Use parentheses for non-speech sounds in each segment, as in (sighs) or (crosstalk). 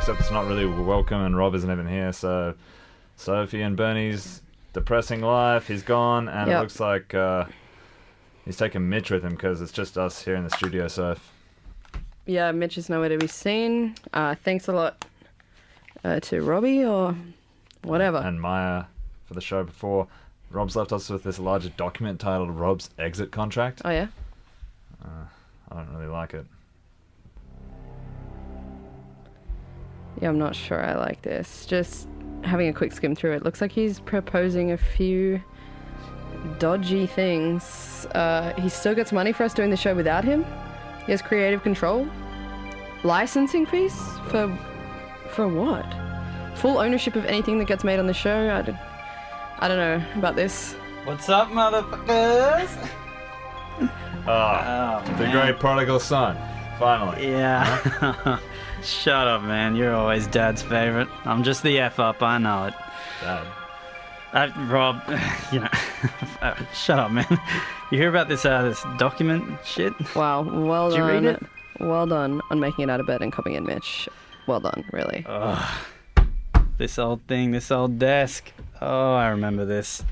except it's not really welcome and Rob isn't even here, so Sophie and Bernie's depressing life, he's gone, and it looks like uh, he's taking Mitch with him because it's just us here in the studio, so Yeah, Mitch is nowhere to be seen. Uh, thanks a lot uh, to Robbie or whatever. and Maya for the show before. Rob's left us with this larger document titled Rob's Exit Contract. oh yeah. I don't really like it. Yeah, I'm not sure I like this. Just having a quick skim through it, looks like he's proposing a few dodgy things. Uh, he still gets money for us doing the show without him. He has creative control. Licensing fees for for what? Full ownership of anything that gets made on the show. I, don't- I don't know about this. What's up, motherfuckers? (laughs) Ah, Oh, the man. great prodigal son, finally. Yeah. (laughs) Shut up, man. You're always dad's favorite. I'm just the F up, I know it. Dad. Uh, Rob, (laughs) you know. (laughs) uh, shut up, man. You hear about this uh, this document shit? Wow, well Did you done. read it? Well done on making it out of bed and coming in, Mitch. Well done, really. This old thing, this old desk. Oh, I remember this.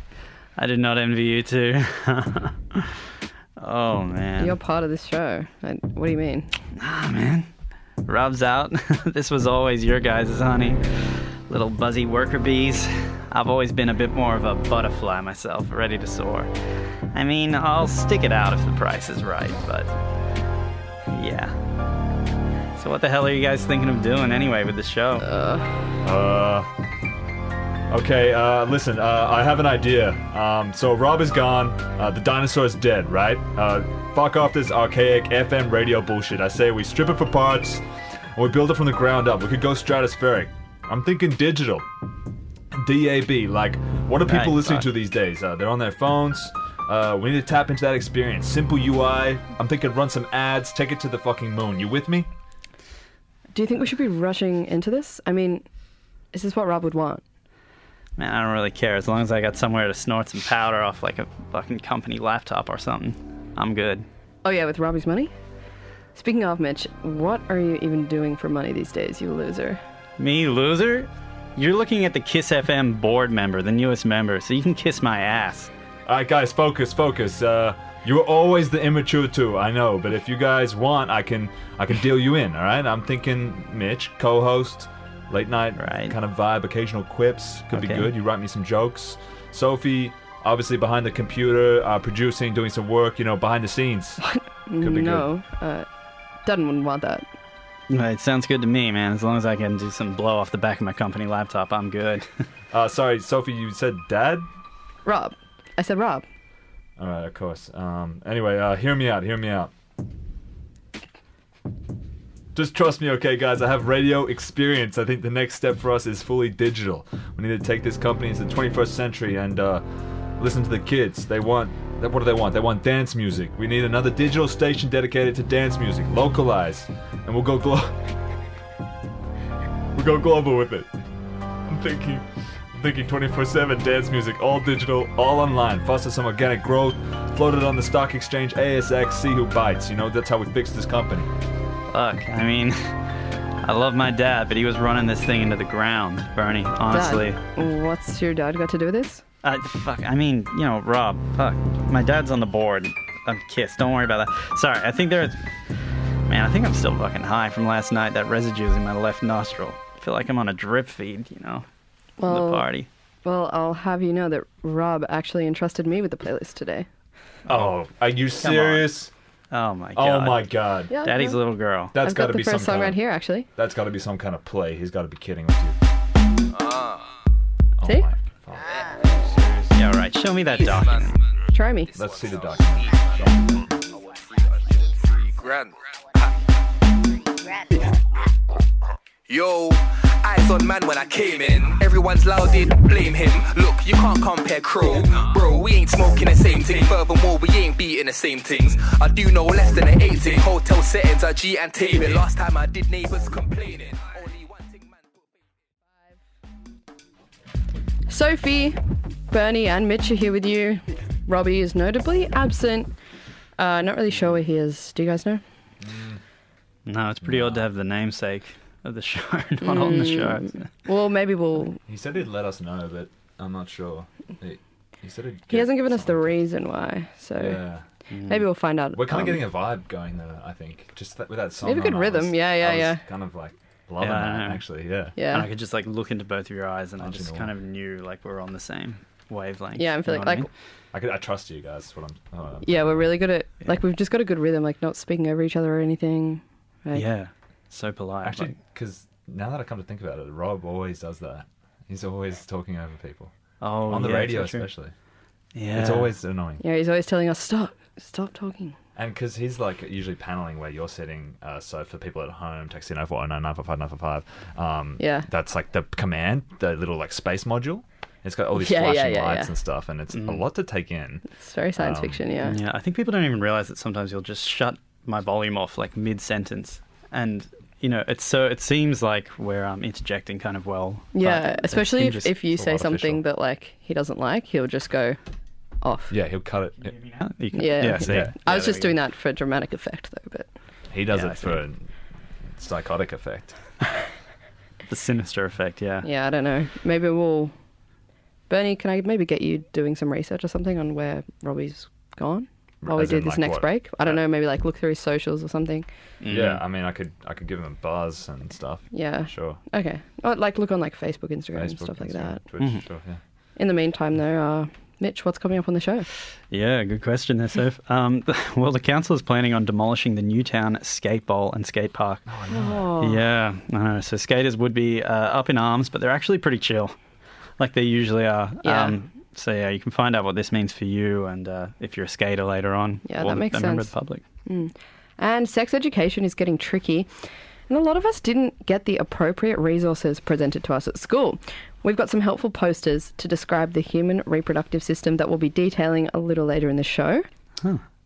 I did not envy you two. (laughs) oh, man. You're part of this show. What do you mean? Ah, man. Rob's out. (laughs) this was always your guys' honey. Little buzzy worker bees. I've always been a bit more of a butterfly myself, ready to soar. I mean, I'll stick it out if the price is right, but. Yeah. So, what the hell are you guys thinking of doing anyway with the show? Uh. Okay, uh, listen, uh, I have an idea. Um, so Rob is gone, uh, the dinosaur's dead, right? Uh, fuck off this archaic FM radio bullshit. I say we strip it for parts and we build it from the ground up. We could go stratospheric. I'm thinking digital. DAB, like, what are people Right, listening fuck. to these days? Uh, they're on their phones. Uh, we need to tap into that experience. Simple UI. I'm thinking run some ads, take it to the fucking moon. You with me? Do you think we should be rushing into this? I mean, is this what Rob would want? Man, I don't really care. As long as I got somewhere to snort some powder off like a fucking company laptop or something, I'm good. Oh, yeah, with Robbie's money? Speaking of, Mitch, what are you even doing for money these days, you loser? Me, loser? You're looking at the Kiss FM board member, the newest member, so you can kiss my ass. All right, guys, focus, focus. Uh, you're always the immature two, I know. But if you guys want, I can, I can deal you in. All right, I'm thinking Mitch, co-host, late night Right. kind of vibe, occasional quips could be good. You write me some jokes. Sophie, obviously behind the computer, uh, producing, doing some work. You know, behind the scenes. (laughs) Could be good. no, uh, Dutton wouldn't want that. It sounds good to me, man. As long as I can do some blow off the back of my company laptop, I'm good. (laughs) Uh, sorry, Sophie, you said dad. Rob. I said Rob. All right, of course. Um, anyway, uh, hear me out. Hear me out. Just trust me, okay, guys. I have radio experience. I think the next step for us is fully digital. We need to take this company into the 21st century and uh, listen to the kids. They want. What do they want? They want dance music. We need another digital station dedicated to dance music, localized, and we'll go glo- (laughs) We'll go global with it. I'm thinking. Thinking 24/7 dance music, all digital, all online. Foster some organic growth. Floated on the stock exchange ASX. See who bites. You know that's how we fix this company. Fuck, I mean, (laughs) I love my dad, but he was running this thing into the ground, Bernie, honestly. Dad, what's your dad got to do with this? Uh, I, fuck, I mean, you know, Rob, fuck, my dad's on the board. I'm kissed. Don't worry about that. Sorry, I think there's. Man, I think I'm still fucking high from last night. That residue's in my left nostril. I feel like I'm on a drip feed, you know, from Well, the party. well, I'll have you know that Rob actually entrusted me with the playlist today. Oh, are you serious? Oh my oh god. Oh my god. Yeah, Daddy's yeah. little girl. That's I've got got to the be some song kind right here, actually. That's got to be some kind of play. He's got to be kidding with you. See? Oh my Yeah, right. Show me that document. Try me. Let's see the document. Three grand. Yo, eyes on man when I came in. Everyone's loud, did blame him. Look, you can't compare Crow. Bro, we ain't smoking the same thing. Furthermore, we ain't beating the same things. I do know less than an 80. Hotel settings, I G and taping. Last time I did neighbors complaining. Only one thing, man. Sophie, Bernie, and Mitch are here with you. Robbie is notably absent. Uh, not really sure where he is. Do you guys know? No, it's pretty odd to have the namesake of the show (laughs) not on the show. Well, maybe we'll. He said he'd let us know, but I'm not sure. He, he said he'd He hasn't given us the reason why, so Yeah. maybe we'll find out. We're kind of um, getting a vibe going there, I think. Just that, with that song. Maybe good on, I rhythm. was- Yeah, yeah, I was yeah. kind of like loving Yeah, that, actually, yeah. Yeah. And I could just like look into both of your eyes, and I just kind of knew like we're on the same wavelength. Yeah, I'm you feeling know what I like mean? I, could, I trust you guys. Is what I'm. Uh, yeah, we're really good at like we've just got a good rhythm, like not speaking over each other or anything. Like, yeah, so polite. Actually, like- because now that I come to think about it, Rob always does that. He's always talking over people oh, on the yeah, radio, so especially. Yeah, It's always annoying. Yeah, he's always telling us stop, stop talking. And because he's like usually paneling where you're sitting, uh, so for people at home, text in 0409 955 955. Um, Yeah. That's like the command, the little like space module. It's got all these Yeah, yeah, flashing yeah, lights yeah. and stuff, and it's a lot to take in. It's very science Um, fiction. Yeah. Yeah, I think people don't even realize that sometimes you'll just shut my volume off like mid sentence, and you know, it's so it seems like we're um, interjecting kind of well. Yeah, especially if, if you say something artificial. that like he doesn't like, he'll just go off. Yeah, he'll cut it. Can you hear me now? You can- Yeah. yeah. See, Yeah. I was just we go. doing that for dramatic effect though, but He does Yeah, I it for a psychotic effect. (laughs) the sinister effect. Yeah. yeah, I don't know. Maybe we'll. Bernie, can I maybe get you doing some research or something on where Robbie's gone while we As do in, this like, next what? break? I don't know. Maybe like look through his socials or something. Yeah, I mean, I could I could give him a buzz and stuff. Yeah. Sure. Okay. Or like look on like Facebook, Instagram, and Facebook, stuff like Instagram, that. Twitch, Mm-hmm. sure, yeah. In the meantime, though, uh, Mitch, what's coming up on the show? Yeah, good question there, (laughs) Soph. Um, (laughs) well, the council is planning on demolishing the Newtown skate bowl and skate park. Oh, Yeah, I know. So skaters would be uh, up in arms, but they're actually pretty chill, like they usually are. Yeah. Um, so yeah, you can find out what this means for you, and uh, if you're a skater later on, Yeah, or that makes a member of sense. the public. And sex education is getting tricky, and a lot of us didn't get the appropriate resources presented to us at school. We've got some helpful posters to describe the human reproductive system that we'll be detailing a little later in the show.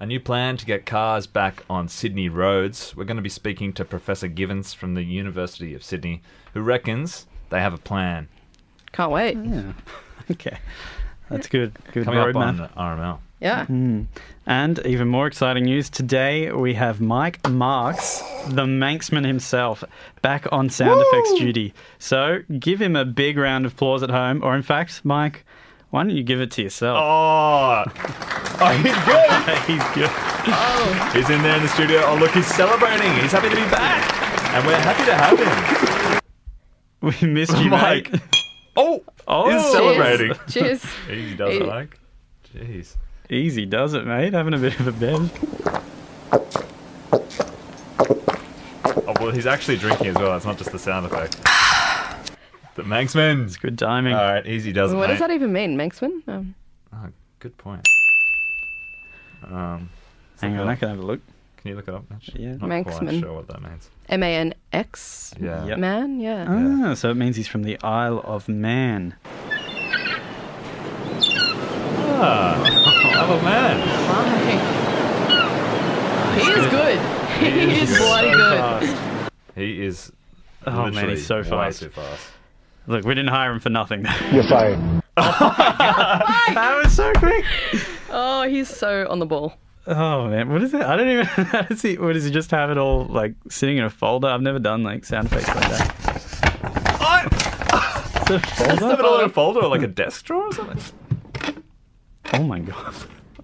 A new plan to get cars back on Sydney roads. We're going to be speaking to Professor Givens from the University of Sydney, who reckons they have a plan. Can't wait. Yeah. (laughs) okay, that's good. Good Coming up roadmap. on RML. Yeah. Hmm. And even more exciting news today, we have Mike Marks, the Manxman himself, back on sound effects duty. So give him a big round of applause at home, or in fact, Mike, why don't you give it to yourself? Oh, oh he's good. (laughs) He's good. Oh. He's in there in the studio. Oh, look, he's celebrating. He's happy to be back. And we're happy to have him. (laughs) We missed you, Mike. Mike. Oh, Oh, he's celebrating. Cheers. Easy does it, Hey. Mike. Jeez. Easy does it, mate. Having a bit of a bend. Oh, well, he's actually drinking as well. It's not just the sound effect. (sighs) The Manxman. It's Good timing. All right, easy does it, what mate. does that even mean, Manxman? Um, Oh, good point. Um, Hang on, I can have a look. Can you look it up? Actually, Yeah. Not quite Manxman. sure what that means. M A N X Yeah. Yep. man. Yeah. Ah, so it means he's from the Isle of Man. Ah, oh man. Hi. (laughs) He is good. He is bloody So good. fast. He is. Oh man, literally he's so way fast. too fast. Look, we didn't hire him for nothing. (laughs) You're fired. (laughs) that was so quick. Oh, he's so on the ball. Oh man, what is it? I don't even. (laughs) How does he? What does he just have it all like sitting in a folder? I've never done like sound effects like that. Is it a folder? Have it all in a folder or like a desk drawer or something? Oh my god.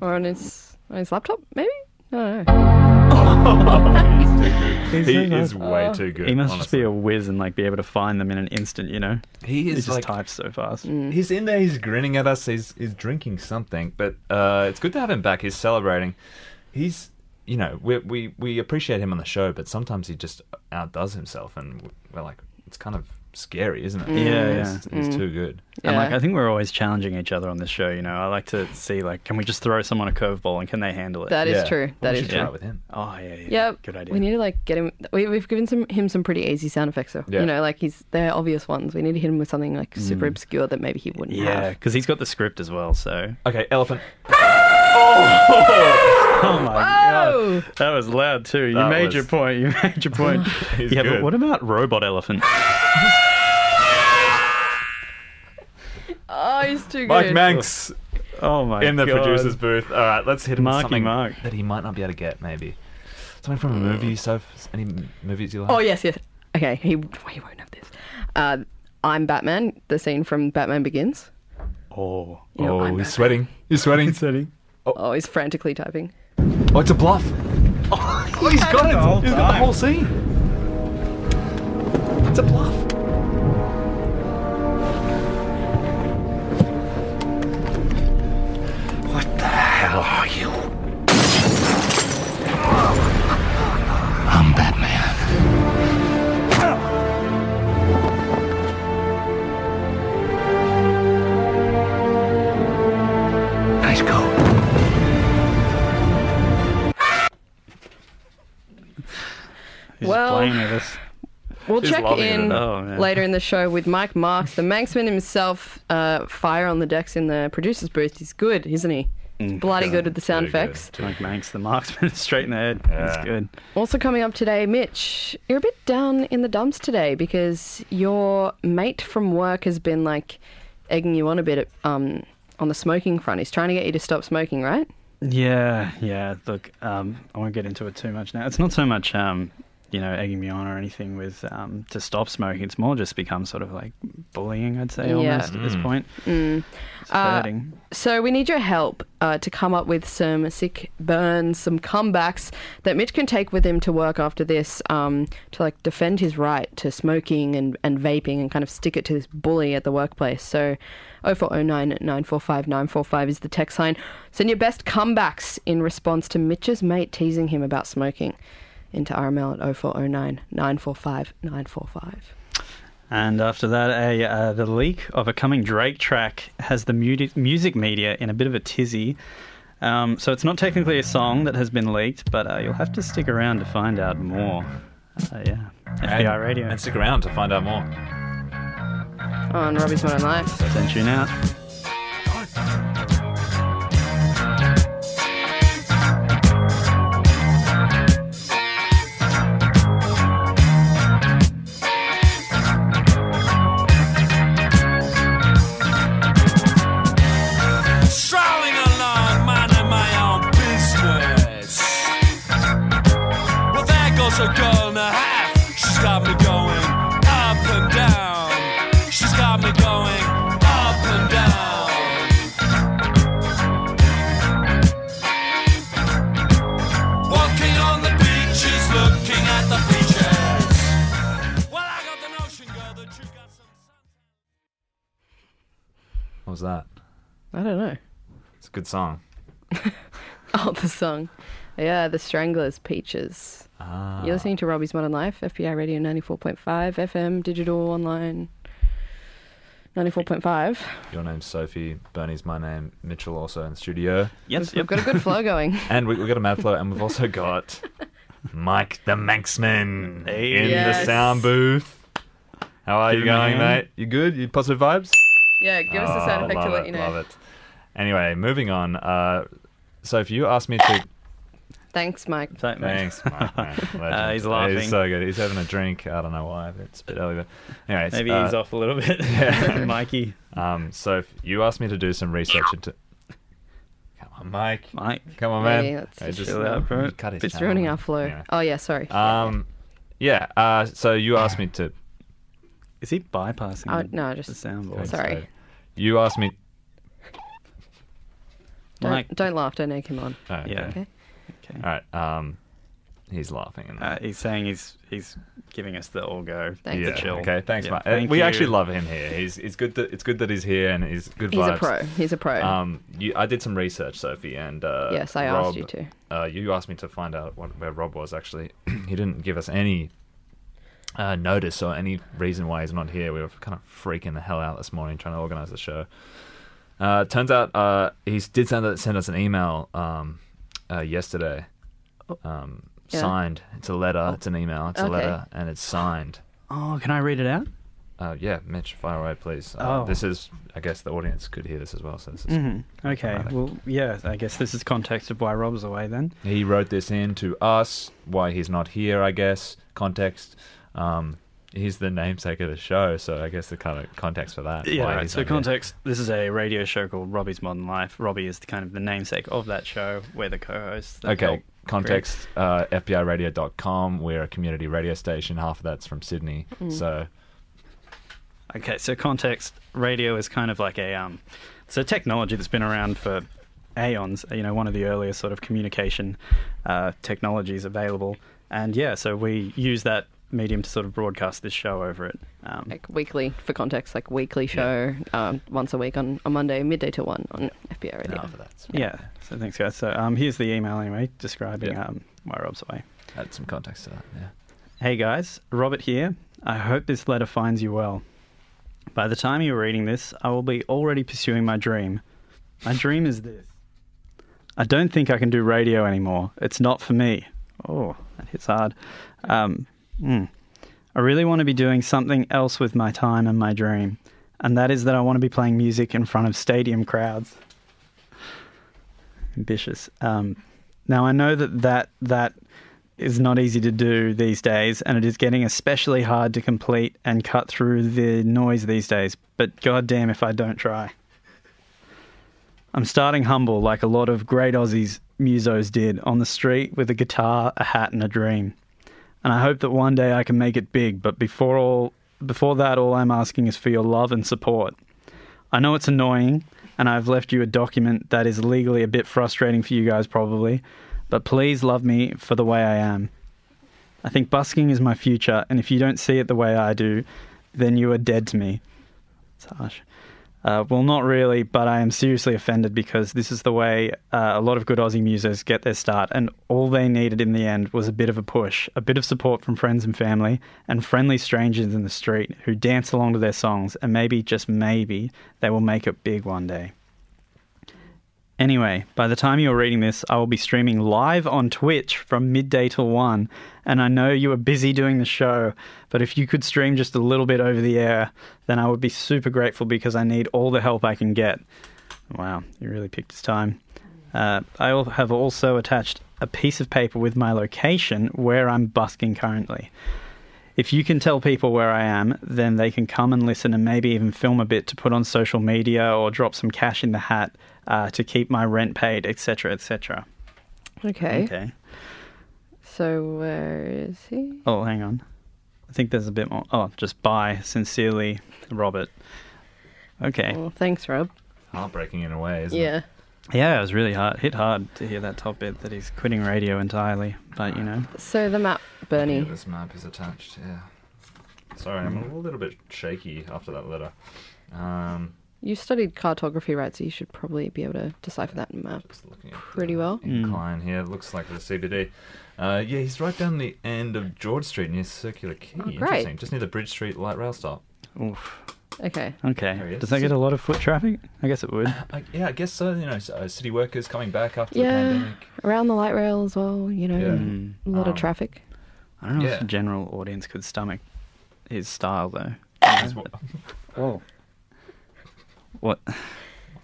Or on his on his laptop, maybe? I don't know. He's He so is fast. way too good. He must just be a whiz and like be able to find them in an instant. You know, He he is just like. types so fast. He's in there. He's grinning at us. He's he's drinking something. But uh, it's good to have him back. He's celebrating. He's you know we we we appreciate him on the show, but sometimes he just outdoes himself, and we're like, it's kind of scary, isn't it? Yeah, He's, he's too good. And like I think we're always challenging each other on this show. You know, I like to see like, can we just throw someone a curveball and can they handle it? That is Yeah. true. Well, That we is should true. try it with him. oh yeah, yeah, Yeah, good idea. We need to like get him. We, we've given some him some pretty easy sound effects. So Yeah. you know, like he's they're obvious ones. We need to hit him with something like super Mm. obscure that maybe he wouldn't yeah, because he's got the script as well. So Okay, elephant. (laughs) oh (laughs) my god, Oh, that was loud too. You That made was- your point. You made your point. (laughs) He's yeah, but what about robot elephant? (laughs) oh, he's too good. Mike Manx Oh my in the god. producer's booth. All right, let's hit him with Marky something Mark. that he might not be able to get. Maybe Something from a movie, Soph? Any movies you like? Oh yes, yes. Okay, he he won't have this. Uh, I'm Batman. The scene from Batman Begins. Oh. You know, oh, I'm he's Batman. sweating. He's sweating. City. Oh, he's frantically typing. Oh, it's a bluff. (laughs) Oh, he's got it. he's got the whole scene. It's a bluff. He's Well- playing with us. We'll He's check in Oh, later in the show with Mike Marks, the Manxman himself. Uh, fire on the decks in the producer's booth. He's good, isn't he? Bloody good with the sound Very good. effects. Mike Manx, the marksman, (laughs) straight in the head. That's Yeah. good. Also coming up today, Mitch, you're a bit down in the dumps today because your mate from work has been like egging you on a bit um, on the smoking front. He's trying to get you to stop smoking, right? Yeah, yeah. Look, um, I won't get into it too much now. It's not so much, um, you know, egging me on or anything with um, to stop smoking. It's more just become sort of like bullying, I'd say, Yeah. almost at this Mm. point. It's Uh. So we need your help uh, to come up with some sick burns, some comebacks that Mitch can take with him to work after this um, to like defend his right to smoking and, and vaping and kind of stick it to this bully at the workplace. So 0409 945 945 is the text line. Send your best comebacks in response to Mitch's mate teasing him about smoking into RML at 0409 945 945. And after that, a uh, the leak of a coming Drake track has the mu- music media in a bit of a tizzy. Um, so it's not technically a song that has been leaked, but uh, you'll have to stick around to find out more. Uh, yeah, FBI and, Radio. And stick around to find out more. On Robbie's Modern Life. So don't tune out. It's a good song. (laughs) Oh, the song. Yeah, The Stranglers, Peaches. Ah. You're listening to Robbie's Modern Life, FBI Radio 94.5, FM, digital, online. 94.5. Your name's Sophie. Bernie's my name. Mitchell also in the studio. Yes, We've got a good flow going. (laughs) And we, we've got a mad flow, and we've also got Mike the Manxman Hey. in the sound booth. How are Give you going, hand. mate? You good? You positive vibes? Yeah, give us a sound Oh, effect to let it, you know. Love it. Anyway, moving on. Uh, so if you asked me to, Thanks, Mike. So, mate. thanks, Mike, man. (laughs) Uh, he's laughing. He's so good. He's having a drink. I don't know why. but It's a bit early, but anyways. Maybe uh, he's off a little bit. (laughs) yeah. (laughs) Mikey. Um, so if you asked me to do some research into. Come on, Mike. Mike. Come on, man. Hey, let's Hey, just chill out, bro. cut his It's channel, ruining man. our flow. Anyway. Oh, yeah, sorry. Um, yeah. Uh, so you asked me to. Is he bypassing Oh, the, no, just- the soundboard? Sorry. so You asked me. Don't, Mike. don't laugh, don't egg him on. Oh, okay. Yeah. Okay? Okay. All right. Um, he's laughing. And Uh, he's saying he's he's giving us the all go. Thank yeah. you. chill. Okay. Thanks, Yeah, Mike. Uh, thank we you. actually love him here. He's it's good that it's good that he's here and he's good for He's vibes. a pro. He's a pro. Um, you, I did some research, Sophie, and uh, yes, I Rob, asked you to. Uh, you asked me to find out what, where Rob was. Actually, (clears throat) he didn't give us any uh, notice or any reason why he's not here. We were kind of freaking the hell out this morning trying to organize the show. Uh, turns out uh, he did send, send us an email um, uh, yesterday. Um, Yeah. Signed. It's a letter. It's an email. It's a letter, and it's signed. Oh, can I read it out? Uh, yeah, Mitch, fire away, please. Uh, Oh. This is, I guess, the audience could hear this as well. So this is. hmm Okay. Well, yeah. I guess this is context of why Rob's away then. He wrote this in to us. Why he's not here, I guess. Context. Um, he's the namesake of the show, so I guess the kind of context for that. Yeah. Right. So not here. context. This is a radio show called Robbie's Modern Life. Robbie is the kind of the namesake of that show. We're the co-hosts. Okay, help Context, uh, FBIRadio.com. We're a community radio station. Half of that's from Sydney. So, Okay, so context radio is kind of like a um, it's a technology that's been around for aeons. You know, one of the earliest sort of communication uh, technologies available, and yeah, so we use that medium to sort of broadcast this show over it. Um, Like weekly, for context, like weekly show, um, once a week on, on Monday, midday to 1 on FBI Radio. half of that's. yeah. So thanks, guys. So um, here's the email anyway, describing Yeah. um, why Rob's away. Add some context to that. Yeah. Hey guys, Robert here. I hope this letter finds you well. By the time you're reading this, I will be already pursuing my dream. My dream is this. I don't think I can do radio anymore. It's not for me. Oh, that hits hard. Um, hmm. I really want to be doing something else with my time and my dream, and that is that I want to be playing music in front of stadium crowds. Ambitious. Um, now I know that that that is not easy to do these days, and it is getting especially hard to complete and cut through the noise these days. But goddamn if I don't try. I'm starting humble like a lot of great Aussies musos did on the street with a guitar, a hat, and a dream. And I hope that one day I can make it big, but before all before that all I'm asking is for your love and support. I know it's annoying, and I've left you a document that is legally a bit frustrating for you guys probably, but please love me for the way I am. I think busking is my future, and if you don't see it the way I do, then you are dead to me. It's harsh. Uh, well, not really, but I am seriously offended because this is the way uh, a lot of good Aussie musos get their start, and all they needed in the end was a bit of a push, a bit of support from friends and family, and friendly strangers in the street who dance along to their songs, and maybe, just maybe, they will make it big one day. Anyway, by the time you're reading this, I will be streaming live on Twitch from midday till 1. And I know you are busy doing the show, but if you could stream just a little bit over the air, then I would be super grateful because I need all the help I can get. Wow, you really picked his time. Uh, I have also attached a piece of paper with my location where I'm busking currently. If you can tell people where I am, then they can come and listen and maybe even film a bit to put on social media or drop some cash in the hat uh, to keep my rent paid, etc., etc. Okay. Okay. So where is he? Oh, hang on. I think there's a bit more. Oh, just bye. Sincerely, Robert. Okay. Well, thanks, Rob. Heartbreaking in a way, isn't Yeah. it? Yeah, it was really hard. Hit hard to hear that top bit that he's quitting radio entirely. But you know, So the map, Yeah, Bernie. this map is attached, yeah. Sorry, I'm a little bit shaky after that letter. Um, You studied cartography, right? So you should probably be able to decipher that map. just looking at Pretty the well. Incline here. It looks like the CBD. Uh, yeah, he's right down the end of George Street near Circular Quay. Oh, great. Interesting. Just near the Bridge Street light rail stop. oof. Okay. Okay. There he is. Does that get a lot of foot traffic? I guess it would. I, yeah, I guess so. You know, uh, city workers coming back after the Yeah. pandemic. Around the light rail as well, you know, Yeah. Mm. a lot Um, of traffic. I don't know if the general audience could stomach his style though. That's Whoa. What?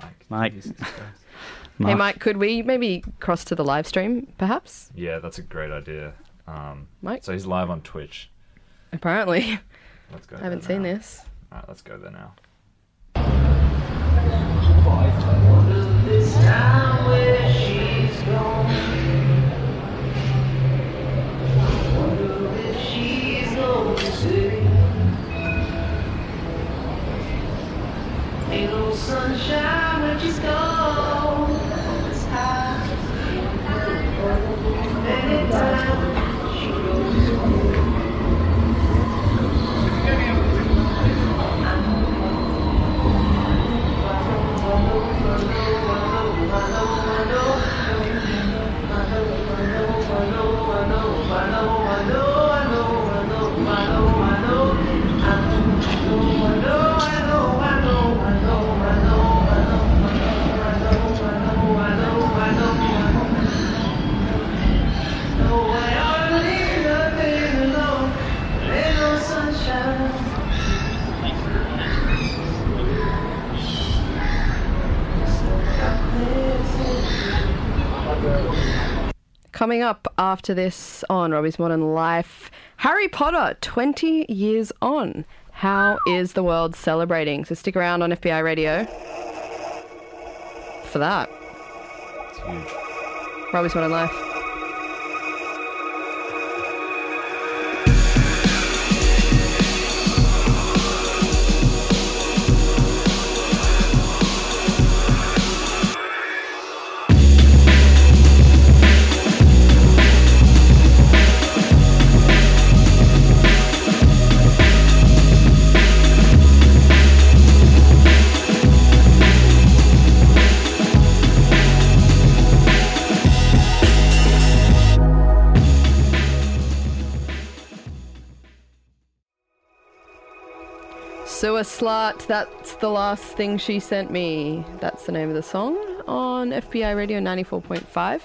Mike. Mike. Jesus Christ. Hey, Mike, could we maybe cross to the live stream, perhaps? Yeah, that's a great idea. Um, Mike? So he's live on Twitch. Apparently. Let's go. I haven't seen now. this. All right, let's go there now. Sunshine when she's gone. Coming up after this on Robbie's Modern Life, Harry Potter, 20 years on. How is the world celebrating? So stick around on FBI Radio for that. It's huge. Robbie's Modern Life. Slut. That's the last thing she sent me. That's the name of the song on FBI Radio 94.5.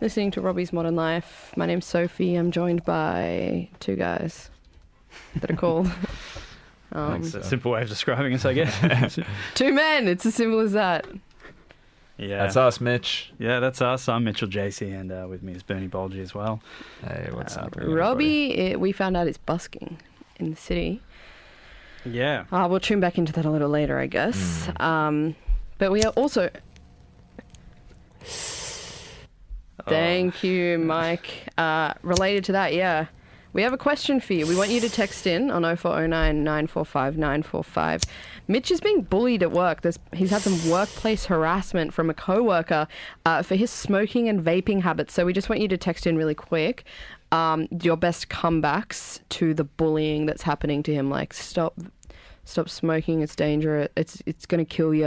Listening to Robbie's Modern Life. My name's Sophie. I'm joined by two guys that are called (laughs) um, It's a simple way of describing us, I guess. (laughs) two men. It's as simple as that. yeah. That's us, Mitch. Yeah, that's us. I'm Mitchell JC, and uh, with me is Bernie Bolgy as well. Hey, what's up? Robbie, it, we found out it's busking in the city. Yeah. Uh, we'll tune back into that a little later, I guess. Hmm. Um, but we are also. Thank you, Mike. Uh, related to that, yeah. We have a question for you. We want you to text in on 0409 945 945. Mitch is being bullied at work. There's, he's had some workplace harassment from a coworker uh, for his smoking and vaping habits. So we just want you to text in really quick um, your best comebacks to the bullying that's happening to him. Like, stop stop smoking it's dangerous it's it's going to kill you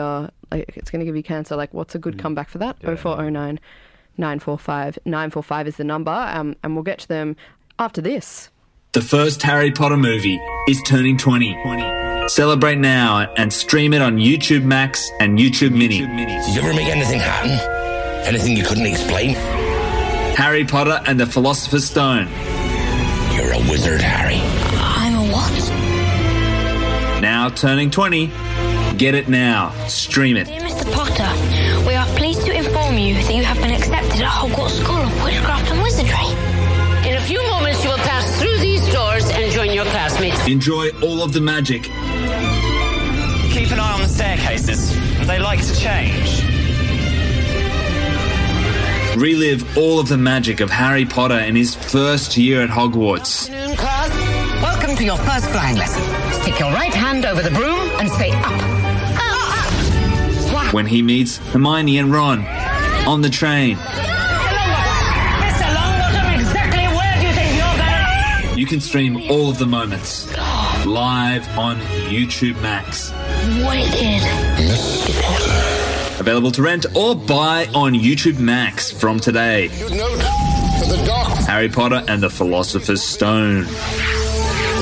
like it's going to give you cancer like what's a good comeback for that 0409 945 945 is the number um, and we'll get to them after this The first Harry Potter movie is turning 20. Celebrate now and stream it on YouTube Max and YouTube Mini. Did you ever make anything happen? Anything you couldn't explain? Harry Potter and the Philosopher's Stone. You're a wizard, Harry. I'm a what? Now turning 20. Get it now. Stream it. Dear Mr. Potter, we are pleased to inform you that you have been accepted at Hogwarts School of Witchcraft and Wizardry. In a few moments, you will pass through these doors and join your classmates. Enjoy all of the magic. Keep an eye on the staircases. They like to change. Relive all of the magic of Harry Potter in his first year at Hogwarts. Afternoon, class. Welcome to your first flying lesson. Stick your right hand over the broom and say up. Ah. When he meets Hermione and Ron on the train. Mr. Longbottom, exactly where do you think you're going? You can stream all of the moments live on YouTube Max. Wicked. Mr. Potter. Available to rent or buy on YouTube Max from today. The Harry Potter and the Philosopher's Stone.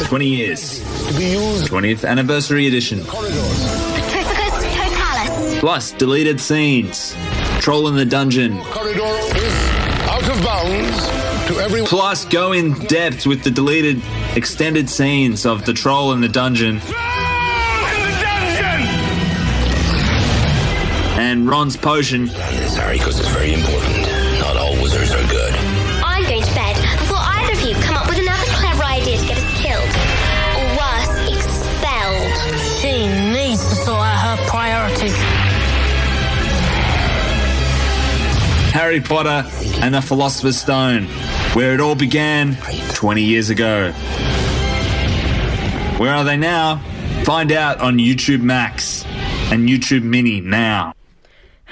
20 years. to be used 20th anniversary edition. corridors. Petrificus totalus. Plus deleted scenes. Troll in the Dungeon. Corridor is out of bounds to everyone. Plus go in depth with the deleted extended scenes of the Troll in the Dungeon and Ron's potion. This, Harry, because it's very important. Not all wizards are good. I'm going to bed before either of you come up with another clever idea to get us killed. Or worse, expelled. She needs to sort out her priorities. Harry Potter and the Philosopher's Stone, where it all began 20 years ago. Where are they now? Find out on YouTube Max and YouTube Mini now.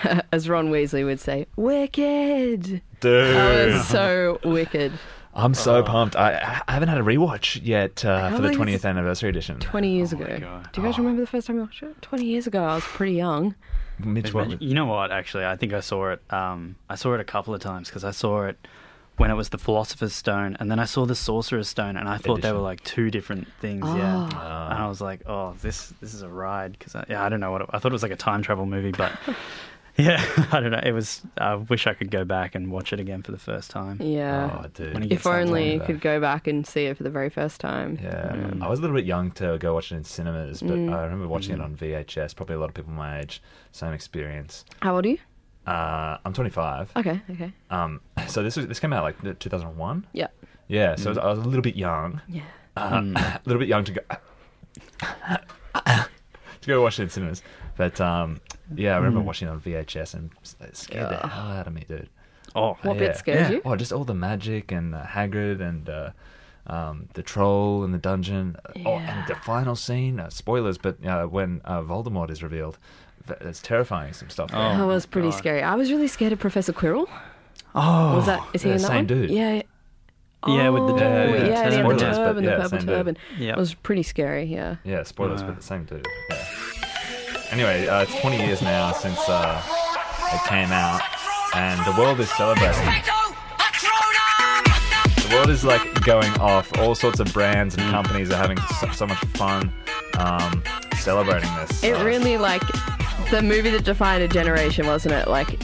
(laughs) as ron weasley would say wicked Dude. that was so wicked I'm so pumped. I, I haven't had a rewatch yet uh, for the 20th anniversary edition. 20 years ago do you guys remember the first time you watched it 20 years ago i was pretty young Mitch, what? You know what? Actually, I think I saw it. Um, I saw it a couple of times because I saw it when it was the Philosopher's Stone, and then I saw the Sorcerer's Stone, and I thought they were like two different things. Oh. Yeah, and I was like, oh, this this is a ride because I, yeah, I don't know what it, I thought it was like a time travel movie, but (laughs) (laughs) yeah, (laughs) I don't know. It was. I wish I could go back and watch it again for the first time. yeah Oh, dude. If only you could go back and see it for the very first time Yeah, Mm. I was a little bit young to go watch it in cinemas, but Mm. I remember watching it on VHS. Probably a lot of people my age, same experience. how old are you Uh, I'm 25. okay okay Um, (laughs) so this was this came out like 2001. yeah Yeah, so I was a little bit young, yeah uh, a little bit young to go to go watch it in cinemas. But um, yeah, I Mm. remember watching it on VHS and it scared the hell out of me, dude. Oh, What yeah. bit scares yeah. you? Oh, just all the magic and uh, Hagrid and uh, um, the troll and the dungeon. Oh, and the final scene. Uh, spoilers, but uh, when uh, Voldemort is revealed, th- it's terrifying. Some stuff. there. that was pretty scary i was really scared of professor quirrell oh, was that is he yeah, in that same one dude. yeah Yeah, with the Oh, Yeah, yeah, yeah, yeah. yeah, the turban, but the yeah, purple same turban. Yeah. It was pretty scary, yeah. Yeah, spoilers, Uh. but the same dude. Yeah. Anyway, uh, it's 20 years now since uh, it came out, and the world is celebrating. The world is like going off. All sorts of brands and companies are having so, so much fun um, celebrating this. It Uh, really like the movie that defined a generation, wasn't it? Like,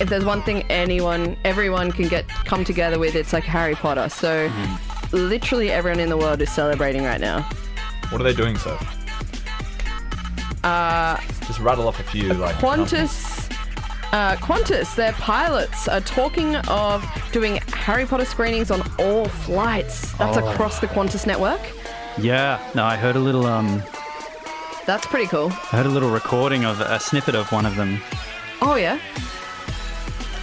if there's one thing anyone, everyone can get come together with, it's like Harry Potter. So, literally everyone in the world is celebrating right now. What are they doing, so? Uh, Just rattle off a few, like. Qantas, uh, Qantas, their pilots are talking of doing Harry Potter screenings on all flights. That's Oh. across the Qantas network. Yeah, no, I heard a little um, That's pretty cool. I heard a little recording of a snippet of one of them Oh yeah.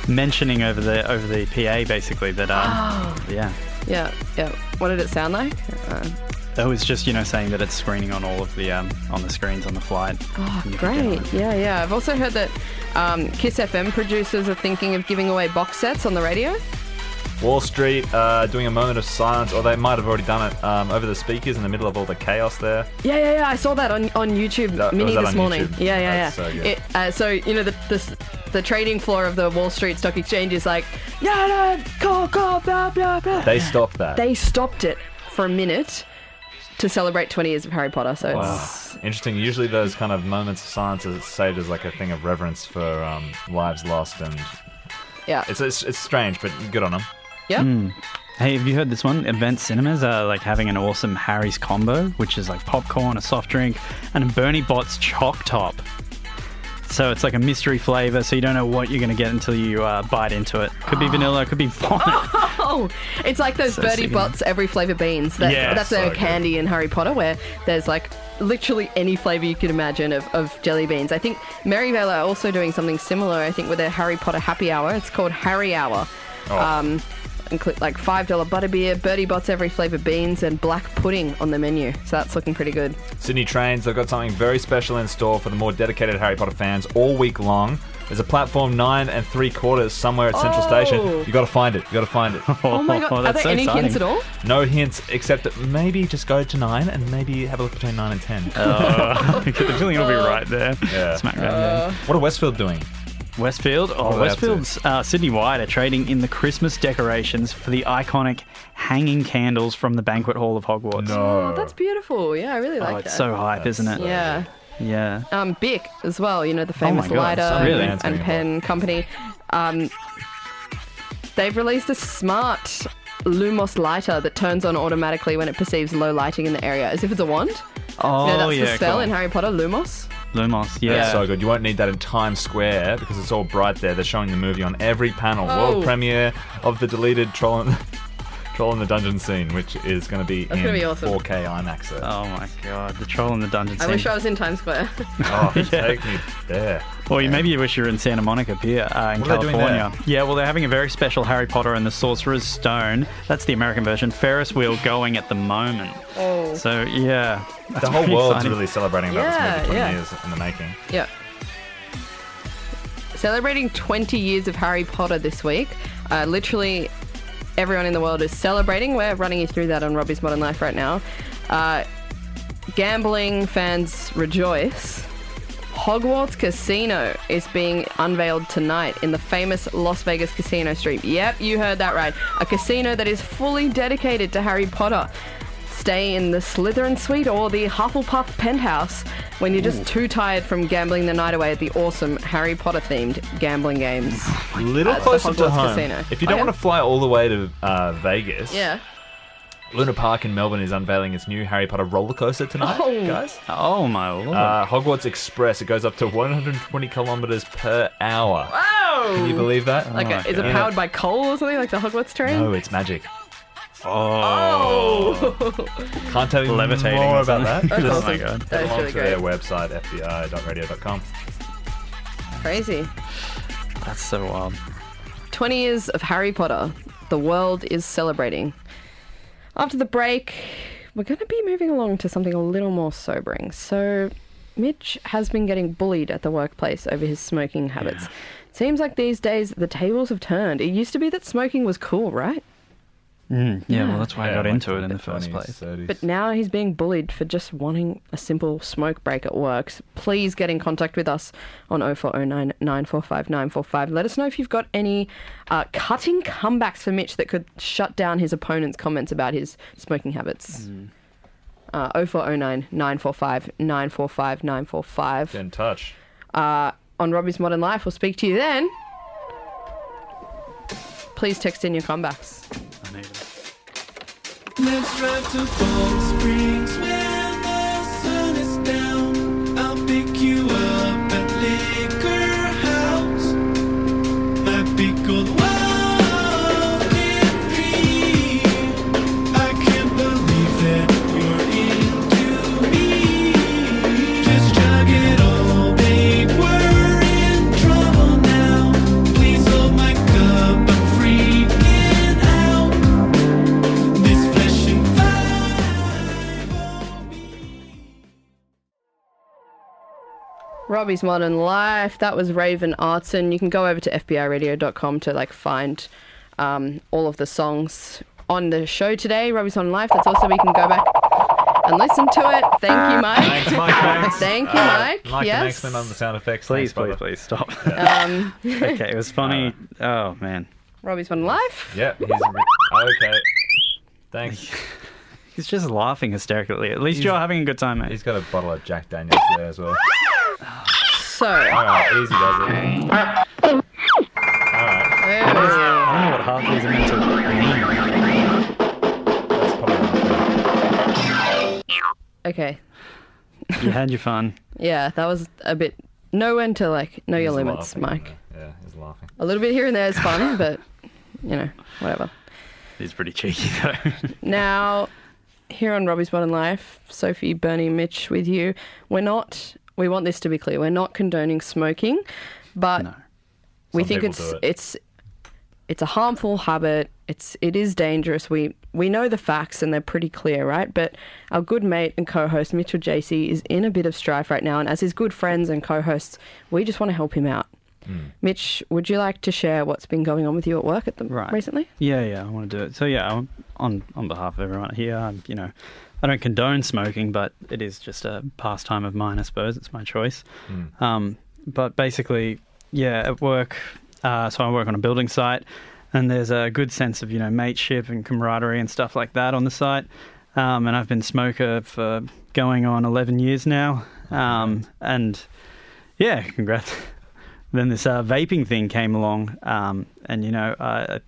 Mentioning over the over the PA basically that um, Oh. (gasps) yeah, Yeah, yeah. What did it sound like? Uh, that was just you know saying that it's screening on all of the um, on the screens on the flight. Oh, You can get great. Yeah, yeah. I've also heard that um, Kiss FM producers are thinking of giving away box sets on the radio. Wall Street uh, doing a moment of silence, or they might have already done it um, over the speakers in the middle of all the chaos there. Yeah, yeah, yeah. I saw that on, on YouTube That- Mini this morning. YouTube? Yeah, yeah, That's yeah. so. It, uh, so you know the, the the trading floor of the Wall Street Stock Exchange is like, yeah, no, call, call, blah, blah, blah. They stopped that. They stopped it for a minute to celebrate 20 years of Harry Potter. So Wow. it's Interesting. Usually, those kind of moments of silence are saved as like a thing of reverence for um, lives lost, and yeah, it's, it's it's strange, but good on them. Yeah. Hmm. Hey, have you heard this one? Event Cinemas are like having an awesome Harry's combo, which is like popcorn, a soft drink, and a Bernie Bot's chalk top. So it's like a mystery flavor, so you don't know what you're going to get until you uh, bite into it. Could be vanilla, could be (gasps) vomit. Oh, it's like those So Bertie. Bott's every flavor beans. That, Yeah, that's so a good. candy in Harry Potter where there's like literally any flavor you could imagine of, of jelly beans. I think Merivale are also doing something similar. I think with their Harry Potter happy hour. It's called Harry Hour. Oh. Um, include like five dollar butterbeer, Bertie Bott's every flavor beans, and black pudding on the menu. So that's looking pretty good. Sydney Trains, they've got something very special in store for the more dedicated Harry Potter fans all week long. There's a platform nine and three quarters somewhere at Central Oh. Station. You got to find it. You got to find it. (laughs) Oh my god! (laughs) Are there any hints at all? No hints except that maybe just go to nine and maybe have a look between nine and ten. Oh, (laughs) the feeling will be right there. Yeah. Smack uh, bang there. What are Westfield doing? Westfield? What Oh, are they? Westfield's uh, Sydney Wide are trading in the Christmas decorations for the iconic hanging candles from the banquet hall of Hogwarts. Oh, that's beautiful. Yeah, I really like Oh, that. it's so hype, isn't it? Yeah. Yeah. Um, Bic as well, you know, the Oh famous God, lighter some Really? bands and getting pen company. Um, they've released a smart Lumos lighter that turns on automatically when it perceives low lighting in the area, as if it's a wand. Oh, you know, that's yeah. the spell cool. in Harry Potter, Lumos. Lumos, yeah. That's so good. You won't need that in Times Square because it's all bright there. They're showing the movie on every panel. Oh. World premiere of the deleted Troll in, (laughs) Troll in the Dungeon scene, which is going to be That's in gonna be awesome. 4K IMAX. there. Oh my god, the troll in the dungeon I scene. wish I was in Times Square. Oh, Yeah. (laughs) take me there. Or you, maybe you wish you were in Santa Monica Pier uh, in What are they doing California. Yeah, well, they're having a very special Harry Potter and the Sorcerer's Stone. That's the American version. Ferris wheel going at the moment. Oh. So yeah, The that's whole pretty world's exciting. really celebrating about Yeah, this movie 20 yeah. years in the making. Yeah. Celebrating 20 years of Harry Potter this week. Uh, literally, everyone in the world is celebrating. We're running you through that on Robbie's Modern Life right now. Uh, gambling fans rejoice. Hogwarts Casino is being unveiled tonight in the famous Las Vegas Casino Street. Yep, you heard that right. A casino that is fully dedicated to Harry Potter. Stay in the Slytherin suite or the Hufflepuff penthouse when you're just too tired from gambling the night away at the awesome Harry Potter themed gambling games. A little closer to home. Casino. If you Oh, don't yeah. want to fly all the way to uh, Vegas, Yeah. Luna Park in Melbourne is unveiling its new Harry Potter roller coaster tonight, Oh. guys. Oh my lord! Uh, Hogwarts Express. It goes up to 120 kilometers per hour. Wow! Can you believe that? Like, Oh a, my is it powered by coal or something like the Hogwarts train? No, it's magic. Oh! Can't tell you Levitating more about that. (laughs) something. That's Oh awesome. my God. That Head is really to their website, fbi.radio.com. Crazy. That's so wild. 20 years of Harry Potter. The world is celebrating. After the break, we're going to be moving along to something a little more sobering. So, Mitch has been getting bullied at the workplace over his smoking habits. Seems like these days the tables have turned. It used to be that smoking was cool, right? Mm, yeah, Yeah. well, that's why I Yeah, got like into it in the the first 20s, place. 30s. But now he's being bullied for just wanting a simple smoke break at work. So Please get in contact with us on 0409 945 945. Let us know if you've got any uh, cutting comebacks for Mitch that could shut down his opponent's comments about his smoking habits. Uh, 0409 945 945 945. Get in touch. Uh, on Robbie's Modern Life. We'll speak to you then. Please text in your comebacks. Drive to Robbie's Modern Life. That was Raven Artson. You can go over to fbiradio.com to like find um, all of the songs on the show today. Robbie's Modern Life. That's also where you can go back and listen to it. Thank you, Mike. Thanks, Mike. Thanks. Thank you, Uh, Mike. Mike yes. the next man on the sound effects. Please, Thanks, please, please stop. (laughs) Um, okay, it was funny. Oh man, Robbie's Modern Life. Yeah, he's re- okay. Thanks. (laughs) he's just laughing hysterically. At least you're having a good time, mate. He's got a bottle of Jack Daniels there as well. So. All right, easy does it. All right. I don't know what half these are meant to mean Okay. You had your fun. (laughs) Yeah, that was a bit. Know when to like know your limits, Mike. Yeah, he's laughing. A little bit here and there is fun, (laughs) but you know, whatever. He's pretty cheeky though. (laughs) Now, here on Robbie's Modern Life, Sophie, Bernie, Mitch, with you, we're not. We want this to be clear. We're not condoning smoking, but we think it's it. it's it's a harmful habit. It's it is dangerous. We we know the facts and they're pretty clear, right? But our good mate and co-host Mitchell JC is in a bit of strife right now, and as his good friends and co-hosts, we just want to help him out. Mitch, would you like to share what's been going on with you at work at the recently? Yeah, yeah, I want to do it. So yeah, I'm- on on behalf of everyone here, I'm, you know, I don't condone smoking, but it is just a pastime of mine, I suppose. It's my choice. Um, but basically, yeah, at work, uh, so I work on a building site, and there's a good sense of you know mateship and camaraderie and stuff like that on the site. Um, and I've been smoker for going on 11 years now, um, and yeah, congrats. (laughs) then this uh, vaping thing came along, um, and you know, uh,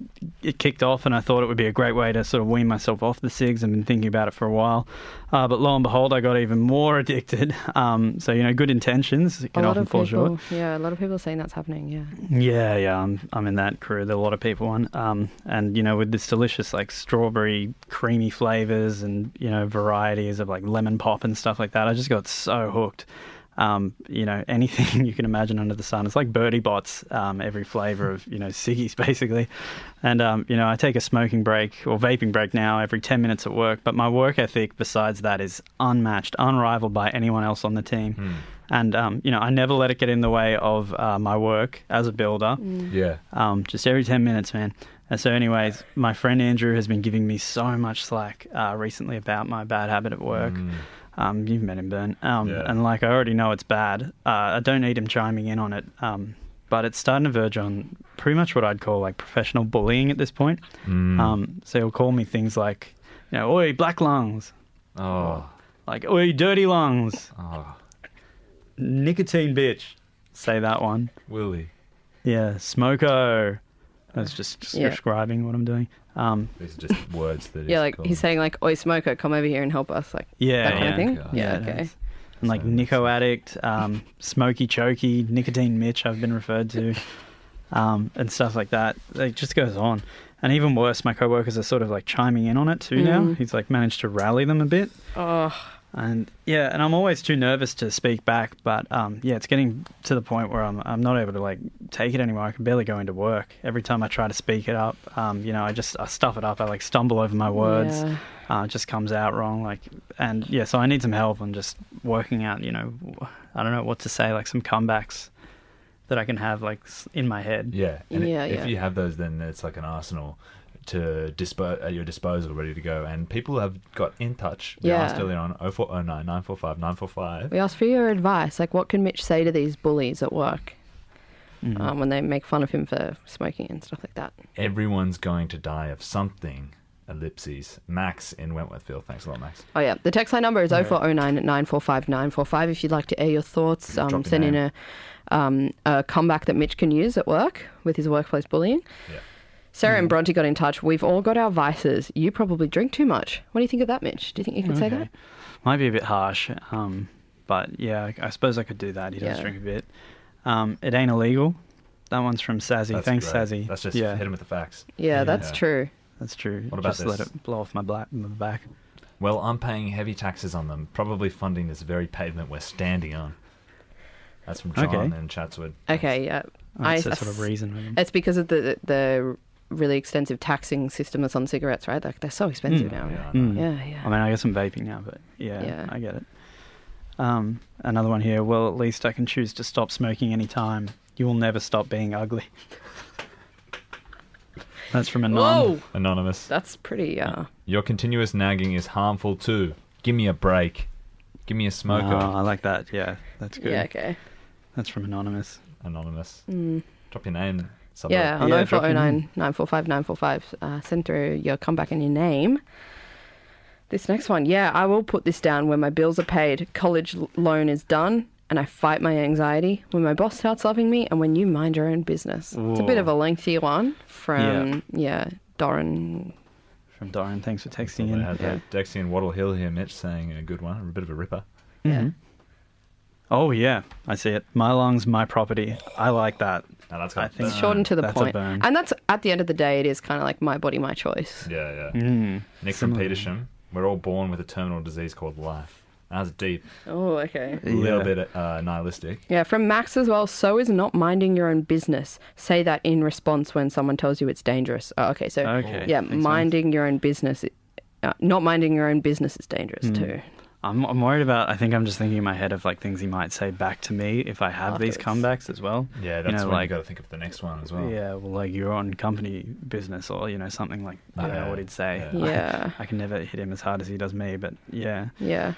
it kicked off, and I thought it would be a great way to sort of wean myself off the cigs. I've been thinking about it for a while, uh, but lo and behold, I got even more (laughs) addicted. Um, so you know, good intentions can often of fall people, short. yeah, a lot of people are saying that's happening. Yeah. Yeah, yeah, I'm I'm in that crew. There are a lot of people on, um, and you know, with this delicious like strawberry creamy flavors and you know varieties of like lemon pop and stuff like that, I just got so hooked. Um, you know, (laughs) anything you can imagine under the sun. It's like Bertie Bott's, um, every flavor of you know ciggies (laughs) basically. And um, you know, I take a smoking break or vaping break now every ten minutes at work. But my work ethic, besides that, is unmatched, unrivaled by anyone else on the team. And um, you know, I never let it get in the way of uh, my work as a builder. Yeah. Um, just every 10 minutes, man. And so, anyways, my friend Andrew has been giving me so much slack uh, recently about my bad habit at work. Um, you've met him, Ben. Um, Yeah. And like, I already know it's bad. Uh, I don't need him chiming in on it. Um, but it's starting to verge on pretty much what I'd call like professional bullying at this point. Mm. Um, so he'll call me things like, you know, oi, black lungs. Oh. Like, oi, dirty lungs. Oh. Nicotine bitch. Say that one. Willie. Yeah, smoko. That's just Yeah. describing what I'm doing. Um, These are just words that. (laughs) Yeah, like he's saying, like, "Oi, smoker, come over here and help us," like yeah, that kind yeah. of thing. Yeah, it okay. is. And like Nico Addict, um, Smoky Chokey, Nicotine Mitch, I've been referred to, um, and stuff like that. It just goes on. And even worse, my coworkers are sort of like chiming in on it too now. Mm. He's like managed to rally them a bit. Oh, And yeah, and I'm always too nervous to speak back, but um, yeah, it's getting to the point where I'm I'm not able to like take it anymore. I can barely go into work. Every time I try to speak it up, um, you know, I just I stuff it up. I like stumble over my words. Yeah. Uh, it just comes out wrong. Like, and yeah, so I need some help on just working out. You know, I don't know what to say. Like some comebacks that I can have like in my head. Yeah. And Yeah, if yeah. you have those, then it's like an arsenal to dispo- at your disposal, ready to go. And people have got in touch. We Yeah. asked earlier on 0409 945 945. we asked for your advice. Like, what can Mitch say to these bullies at work Mm. um, when they make fun of him for smoking and stuff like that? Everyone's going to die of something ellipses. Max in Wentworthville. Thanks a lot, Max. Oh yeah, the text line number is 0409 945 945 if you'd like to air your thoughts. Um, Drop your send in a, um, a comeback that Mitch can use at work with his workplace bullying. Yeah. Sarah and Bronte got in touch. We've all got our vices. You probably drink too much. What do you think of that, Mitch? Do you think you could say that? Might be a bit harsh, um, but yeah, I, I suppose I could do that. He does Yeah. drink a bit. Um, it ain't illegal. That one's from Sazzy. That's Thanks, great. Sazzy. That's just yeah, hit him with the facts. Yeah, that's true. That's true. What about Just let it blow off my, black, my back. Well, I'm paying heavy taxes on them, probably funding this very pavement we're standing on. That's from John Okay. in Chatswood. Okay, yeah. That's a sort of reason. It's because of the the really extensive taxing system that's on cigarettes, right? Like they're so expensive Mm. now. Yeah, Mm. Yeah, yeah. I mean, I guess I'm vaping now, but yeah, Yeah. I get it. Um, another one here. Well, at least I can choose to stop smoking any time. You will never stop being ugly. (laughs) That's from a non. Whoa, Anonymous. that's pretty. Uh, Your continuous nagging is harmful too. Give me a break. Give me a smoker. Oh, I like that. Yeah, that's good. yeah, okay. That's from anonymous. Anonymous. Mm. Drop your name. Suburb. Yeah, on Yeah, 0409 945 945. Uh, send through your comeback and your name. This next one, yeah, I will put this down when my bills are paid, college loan is done, and I fight my anxiety, when my boss starts loving me, and when you mind your own business. It's a bit of a lengthy one from, yeah, Doran. From Doran. Thanks for texting They in. had that Dexy and Wattle Hill here, Mitch, saying a good one, a bit of a ripper. Yeah. Oh yeah, I see it. My lungs, my property. I like that. And that's I of think burn. Short and to the That's a point. burn. And that's, at the end of the day, it is kind of like my body, my choice. Yeah, yeah. Mm. Nick from Similar. Petersham. We're all born with a terminal disease called life. That's deep. Oh, okay. A little Yeah. bit uh, nihilistic. Yeah, from Max as well. So is not minding your own business. Say that in response when someone tells you it's dangerous. Oh, okay, so Okay, yeah, makes sense. minding your own business, uh, not minding your own business is dangerous Hmm. too. I'm, I'm worried about. I think I'm just thinking in my head of like things he might say back to me if I have these comebacks as well. Yeah, You that's know, when like you got to think of the next one as well. yeah, well, like you're on company business or you know something like I don't know what he'd say. yeah. Yeah. I can never hit him as hard as he does me, but yeah. Yeah.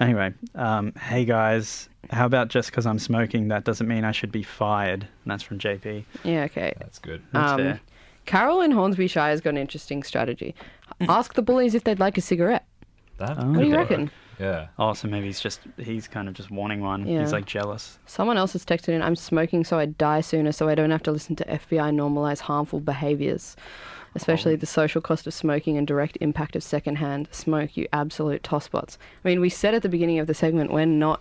Anyway, um, hey guys, how about just because I'm smoking, that doesn't mean I should be fired? And that's from JP. Yeah, okay. That's good. That's Um, fair. Carol in Hornsby Shire has got an interesting strategy. (laughs) Ask the bullies if they'd like a cigarette. That Oh. What do you reckon? work. Yeah. Oh, so maybe he's just he's kind of just wanting one. Yeah. He's like jealous. Someone else has texted in, I'm smoking so I die sooner so I don't have to listen to FBI normalize harmful behaviors, especially the social cost of smoking and direct impact of secondhand smoke, you absolute tosspots. I mean, we said at the beginning of the segment, we're not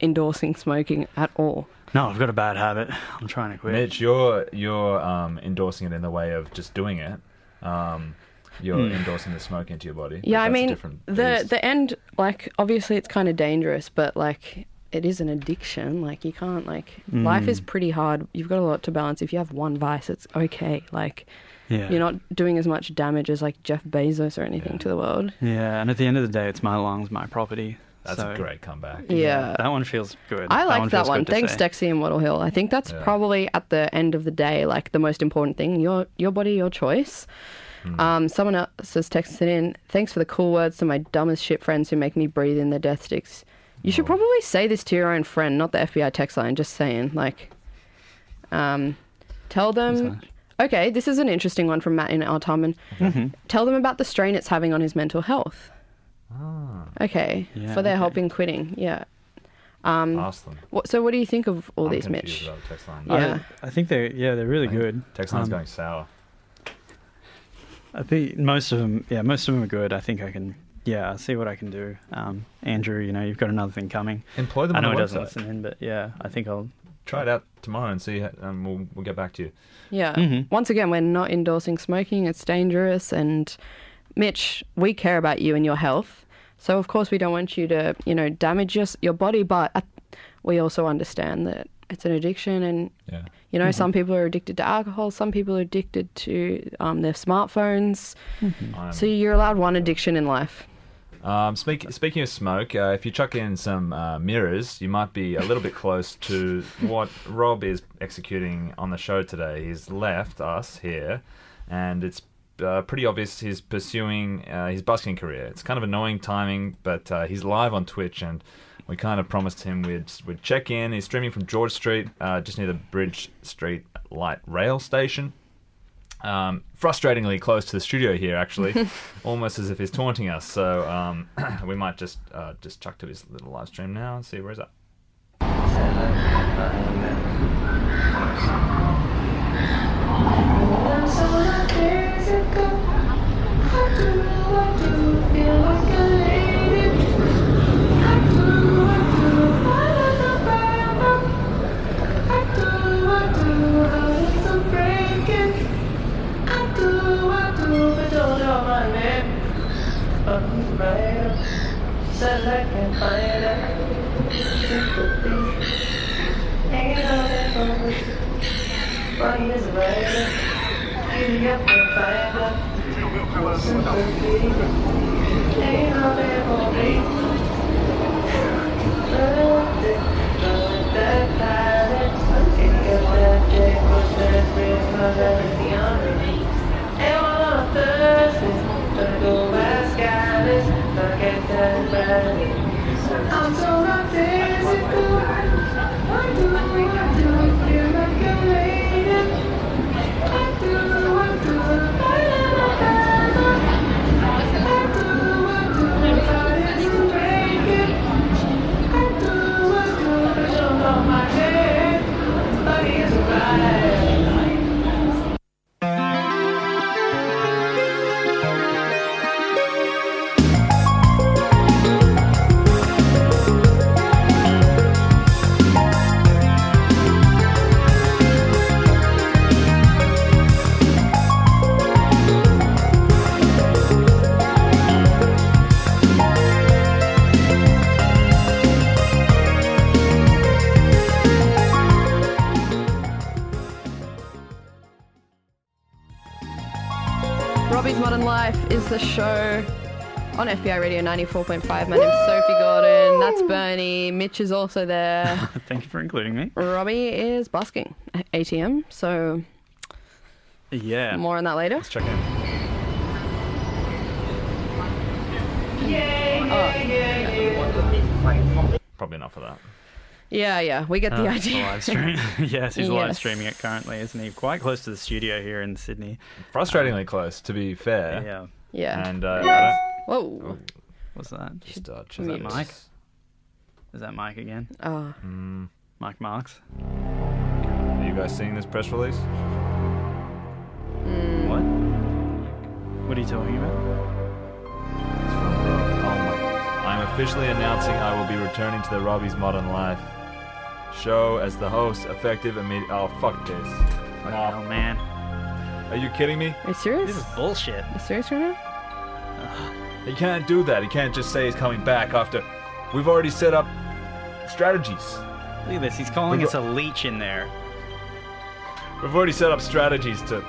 endorsing smoking at all. No, I've got a bad habit. I'm trying to quit. Mitch, you're you're um, endorsing it in the way of just doing it. Um, you're Hmm. endorsing the smoke into your body. Yeah, I mean, the beast. the end, like, obviously it's kind of dangerous, but like, it is an addiction. Like, you can't, like, life is pretty hard. You've got a lot to balance. If you have one vice, it's okay. Like, Yeah. you're not doing as much damage as like Jeff Bezos or anything to the world. Yeah, and at the end of the day, it's my lungs, my property. That's so, a great comeback. Yeah. That one feels good. I like that one. good to Thanks, say. Dexy and Wattle Hill. I think that's Yeah. probably at the end of the day, like the most important thing. Your your body, your choice. Hmm. Um, someone else has texted in. Thanks for the cool words to my dumbest shit friends who make me breathe in their death sticks. You should probably say this to your own friend, not the FBI text line. Just saying, like, um, tell them. Okay, this is an interesting one from Matt in Artarmon. Mm-hmm. Tell them about the strain it's having on his mental health. Okay, Yeah, for their okay. help in quitting. Yeah. Um, Ask them. what, so, what do you think of all I'm these, confused Mitch? about the text line. Yeah. I, I think they're yeah they're really good. Text line's Um, going sour. I think most of them yeah most of them are good. I think I can yeah I'll see what I can do. Um, Andrew, you know you've got another thing coming. Employ them I on know the he doesn't listen in, but yeah I think I'll Try it out tomorrow and see, and we'll we'll get back to you. Yeah. Mhm. Once again, we're not endorsing smoking. It's dangerous. And Mitch, we care about you and your health. So of course we don't want you to, you know, damage your your body. But uh, we also understand that it's an addiction, and Yeah. you know, some people are addicted to alcohol. Some people are addicted to um, their smartphones. I'm- So you're allowed one addiction in life. Um, speak, speaking of smoke, uh, if you chuck in some uh, mirrors, you might be a little bit close to what Rob is executing on the show today. He's left us here, and it's uh, pretty obvious he's pursuing uh, his busking career. It's kind of annoying timing, but uh, he's live on Twitch, and we kind of promised him we'd, we'd check in. He's streaming from George Street, uh, just near the Bridge Street Light Rail Station. um, frustratingly close to the studio here, actually, (laughs) almost as if he's taunting us. So um, (clears throat) we might just uh, just chuck to his little live stream now and see where he's at. prayer, said I se find out. Hanging out in focus, funny as a writer, eating up the fiber, sympathy, hanging out there for me. Everyone on Thursday, don't go back. I'm so not FBI Radio 94.5. My name's Sophie Gordon. That's Bernie. Mitch is also there. (laughs) Thank you for including me. Robbie is busking at ATM, so Yeah. more on that later. Let's check in. Yay! Probably enough of that. Yeah, yeah, we get the Uh, idea. live stream. (laughs) (laughs) yes, he's live streaming it currently, isn't he? Quite close to the studio here in Sydney. Frustratingly close, to be fair. Yeah. Yeah. And uh, I Whoa. What's that? Just, uh, Is that. Mike? Is that Mike again? Oh. don't- Mike Marks? Mm, are you guys seeing this press release? What? What are you talking about? I'm officially announcing I will be returning to the Robbie's Modern Life show as the host, effective immediate. Oh, fuck this. Nah. Oh, man. Are you kidding me? Are you serious? This is bullshit. Are you serious right now? He can't do that. He can't just say he's coming back after. We've already set up strategies. Look at this. He's calling We've us a leech in there. We've already set up strategies to.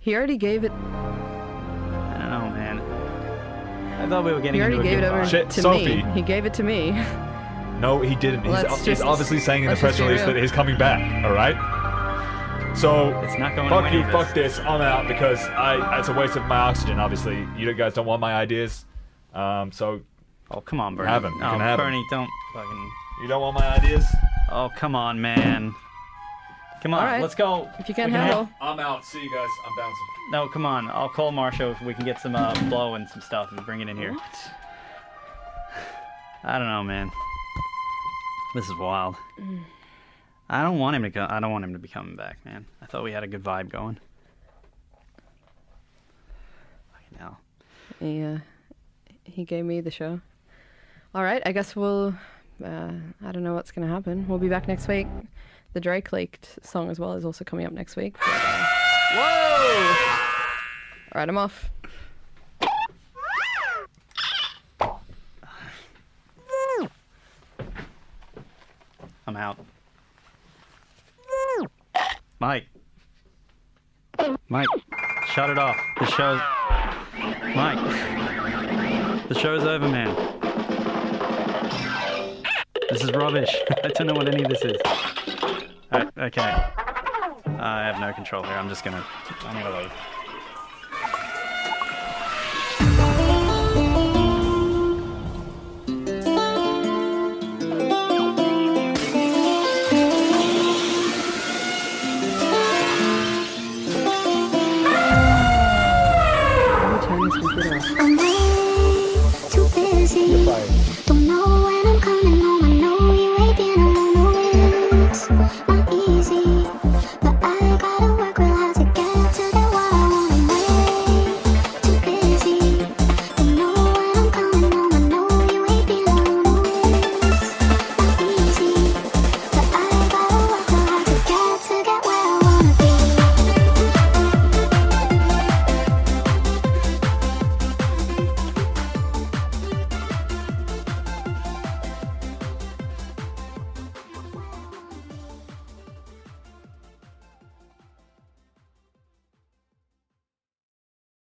He already gave it. I don't know, man. I thought we were getting He already into a gave it over. Shit, to Sophie. me. He gave it to me. No, he didn't. He's, Let's he's obviously saying in the press release that he's coming back. All right. So It's not going fuck to you, any of fuck this. I'm out because I. It's a waste of my oxygen. Obviously, you guys don't want my ideas. Um. So Oh, come on, Bernie. have him. You oh, can have him. Bernie, don't fucking. you don't want my ideas. Oh, come on, man. Come on, All right. let's go. If you can't We can handle. I'm out. See you guys. I'm bouncing. No, come on. I'll call Marshall if we can get some uh, blow and some stuff and bring it in here. What? I don't know, man. This is wild. I don't want him to go. I don't want him to be coming back, man. I thought we had a good vibe going. Fucking hell. Yeah, he gave me the show. All right, I guess we'll. Uh, I don't know what's gonna happen. We'll be back next week. The Drake leaked song as well is also coming up next week. but, uh, Whoa! All right, I'm off. I'm out. Mike. Mike, shut it off. The show. Mike. The show's over, man. This is rubbish. (laughs) I don't know what any of this is. Alright, okay. I have no control here. I'm just gonna. I'm gonna leave. Turn